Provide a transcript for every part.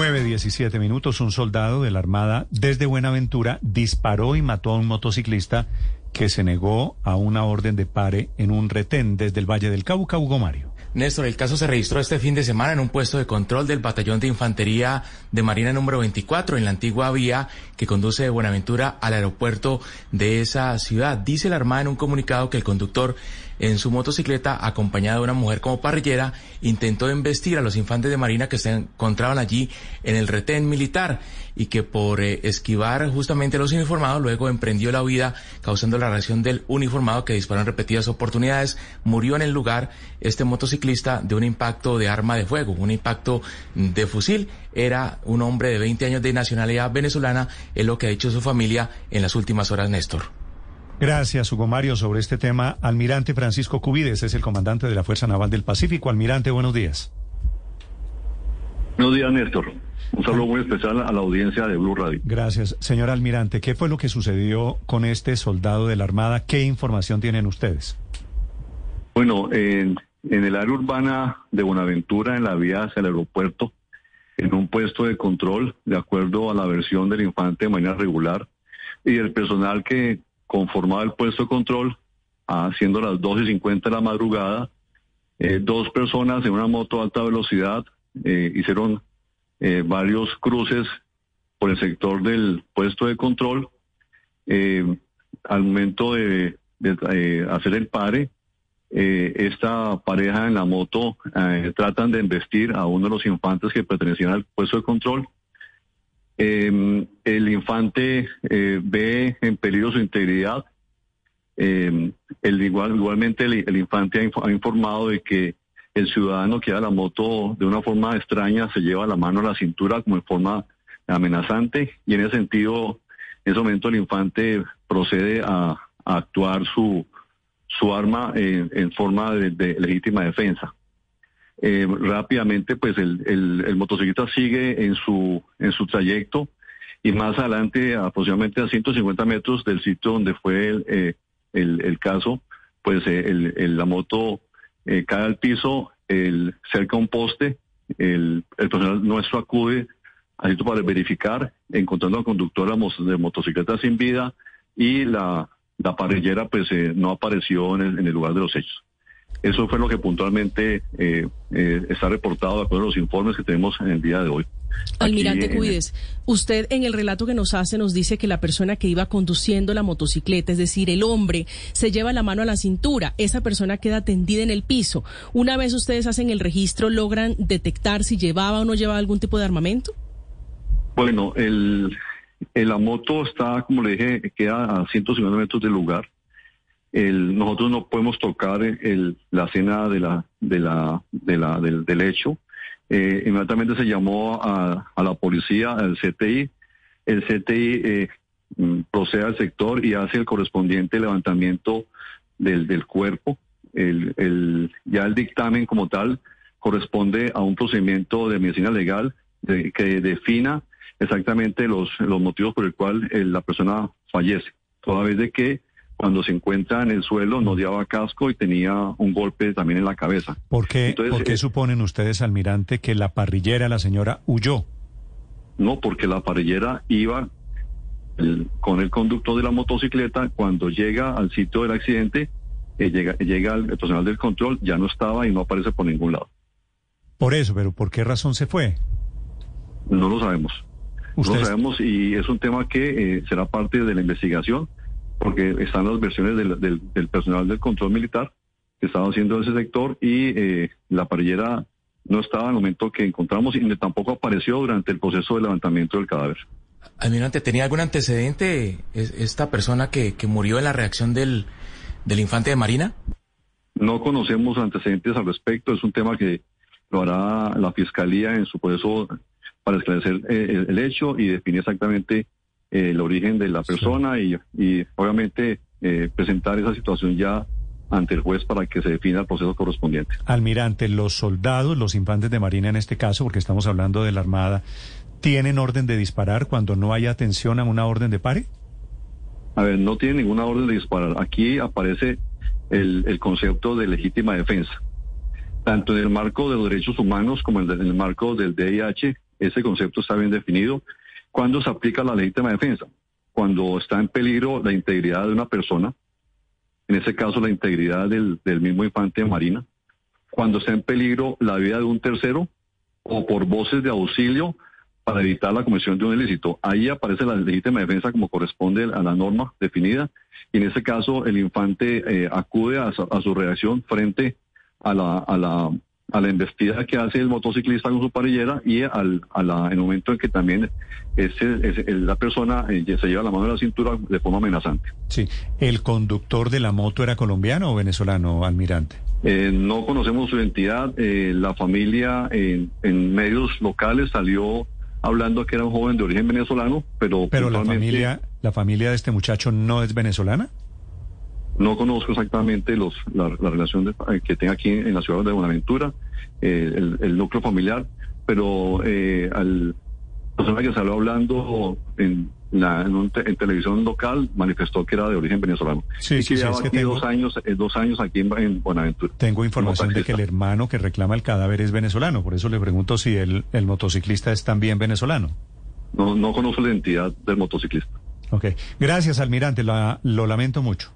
9.17 minutos, un soldado de la Armada desde Buenaventura disparó y mató a un motociclista que se negó a una orden de pare en un retén desde el Valle del Cauca, Hugo Mario. Néstor, el caso se registró este fin de semana en un puesto de control del Batallón de Infantería de Marina número 24 en la antigua vía que conduce de Buenaventura al aeropuerto de esa ciudad. Dice la Armada en un comunicado que el conductor en su motocicleta, acompañado de una mujer como parrillera, intentó embestir a los infantes de Marina que se encontraban allí en el retén militar y que por eh, esquivar justamente a los uniformados luego emprendió la huida causando la reacción del uniformado que disparó en repetidas oportunidades. Murió en el lugar este motociclista de un impacto de arma de fuego, un impacto de fusil. Era un hombre de 20 años de nacionalidad venezolana, es lo que ha dicho su familia en las últimas horas, Néstor. Gracias, Hugo Mario. Sobre este tema, Almirante Francisco Cubides es el comandante de la Fuerza Naval del Pacífico. Almirante, buenos días. Buenos días, Néstor. Un saludo muy especial a la audiencia de Blue Radio. Gracias. Señor Almirante, ¿qué fue lo que sucedió con este soldado de la Armada? ¿Qué información tienen ustedes? Bueno, en, el área urbana de Buenaventura, en la vía hacia el aeropuerto, en un puesto de control, de acuerdo a la versión del infante de manera regular, y el personal que conformaba el puesto de control, haciendo las 12.50 de la madrugada, eh, dos personas en una moto de alta velocidad eh, hicieron eh, varios cruces por el sector del puesto de control. al momento de, hacer el pare, esta pareja en la moto tratan de embestir a uno de los infantes que pertenecían al puesto de control eh, el infante eh, ve en peligro su integridad. Igual, igualmente el, infante ha, informado de que el ciudadano que da la moto de una forma extraña se lleva la mano a la cintura como en forma amenazante y en ese sentido, en ese momento el infante procede a, actuar su, su arma en forma de legítima defensa. Eh, rápidamente pues el, el, motociclista sigue en su, en su trayecto y más adelante, aproximadamente a 150 metros del sitio donde fue el, eh, el, caso, pues eh, el, la moto cae al piso, el, cerca un poste, el, el personal nuestro acude sitio para verificar, encontrando al conductor de motocicleta sin vida y la, la parrillera pues no apareció en el lugar de los hechos. Eso fue lo que puntualmente eh, eh, está reportado de acuerdo a los informes que tenemos en el día de hoy. Almirante Cuides, usted en el relato que nos hace nos dice que la persona que iba conduciendo la motocicleta, es decir, el hombre, se lleva la mano a la cintura, esa persona queda tendida en el piso. Una vez ustedes hacen el registro, ¿logran detectar si llevaba o no llevaba algún tipo de armamento? Bueno, el, la moto está, como le dije, queda a 150 metros del lugar nosotros no podemos tocar el, la escena de la, de la, de la, del, hecho. Eh, inmediatamente se llamó a, a, la policía, al CTI. El CTI eh, mm, procede al sector y hace el correspondiente levantamiento del, del cuerpo. El, el, ya el dictamen como tal corresponde a un procedimiento de medicina legal que defina exactamente los, los motivos por el cual eh, la persona fallece, toda vez de que cuando se encuentra en el suelo no llevaba casco y tenía un golpe también en la cabeza. ¿Por qué, ¿por qué eh, suponen ustedes, almirante, que la parrillera, la señora, huyó? No, porque la parrillera iba con el conductor de la motocicleta, cuando llega al sitio del accidente, eh, llega, llega el, personal del control, ya no estaba y no aparece por ningún lado. Por eso, pero ¿por qué razón se fue? No lo sabemos. No lo sabemos y es un tema que eh, será parte de la investigación porque están las versiones del, personal del control militar que estaba haciendo ese sector y eh, la parrillera no estaba en el momento que encontramos y tampoco apareció durante el proceso de levantamiento del cadáver. Almirante, ¿tenía algún antecedente esta persona que, murió en la reacción del, del infante de Marina? No conocemos antecedentes al respecto, es un tema que lo hará la Fiscalía en su proceso para esclarecer eh, el hecho y definir exactamente el origen de la persona y, obviamente eh, presentar esa situación ya ante el juez para que se defina el proceso correspondiente. Almirante, los soldados, los infantes de Marina en este caso, porque estamos hablando de la Armada, ¿tienen orden de disparar cuando no haya atención a una orden de pare? A ver, no tienen ninguna orden de disparar. Aquí aparece el, el concepto de legítima defensa. Tanto en el marco de los derechos humanos como en el marco del DIH ese concepto está bien definido. ¿Cuándo se aplica la legítima defensa? Cuando está en peligro la integridad de una persona, en ese caso la integridad del, mismo infante Marina, cuando está en peligro la vida de un tercero o por voces de auxilio para evitar la comisión de un ilícito. Ahí aparece la legítima defensa como corresponde a la norma definida y en ese caso el infante eh, acude a, su reacción frente a la, a la a la embestida que hace el motociclista con su parillera y al, a la, en el momento en que también ese, la persona eh, se lleva la mano de la cintura de forma amenazante. Sí, ¿el conductor de la moto era colombiano o venezolano, almirante? Eh, no conocemos su identidad. la familia en medios locales salió hablando que era un joven de origen venezolano, pero... Pero la familia, la familia de este muchacho no es venezolana. No conozco exactamente los, la, relación eh, que tenga aquí en la ciudad de Buenaventura, eh, el, núcleo familiar, pero eh, al persona que salió hablando en, la, en, televisión local manifestó que era de origen venezolano. Sí, y sí, sí, es que dos años, eh, dos años aquí en, Buenaventura. Tengo información de que el hermano que reclama el cadáver es venezolano, por eso le pregunto si el, el motociclista es también venezolano. No, no conozco la identidad del motociclista. Ok, gracias, almirante, lo lamento mucho.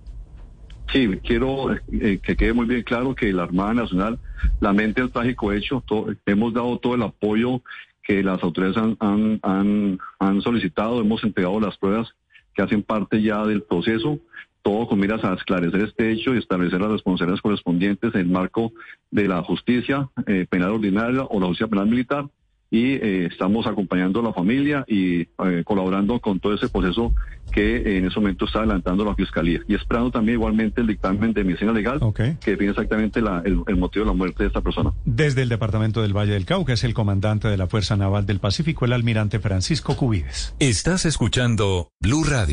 Sí, quiero eh, que quede muy bien claro que la Armada Nacional lamenta el trágico hecho. hemos dado todo el apoyo que las autoridades han, solicitado, hemos entregado las pruebas que hacen parte ya del proceso, todo con miras a esclarecer este hecho y establecer las responsabilidades correspondientes en el marco de la justicia eh, penal ordinaria o la justicia penal militar y eh, estamos acompañando a la familia y eh, colaborando con todo ese proceso que en ese momento está adelantando la Fiscalía. Y esperando también igualmente el dictamen de medicina legal que define exactamente el, motivo de la muerte de esta persona. Desde el Departamento del Valle del Cauca es el comandante de la Fuerza Naval del Pacífico, el almirante Francisco Cubides. Estás escuchando Blue Radio.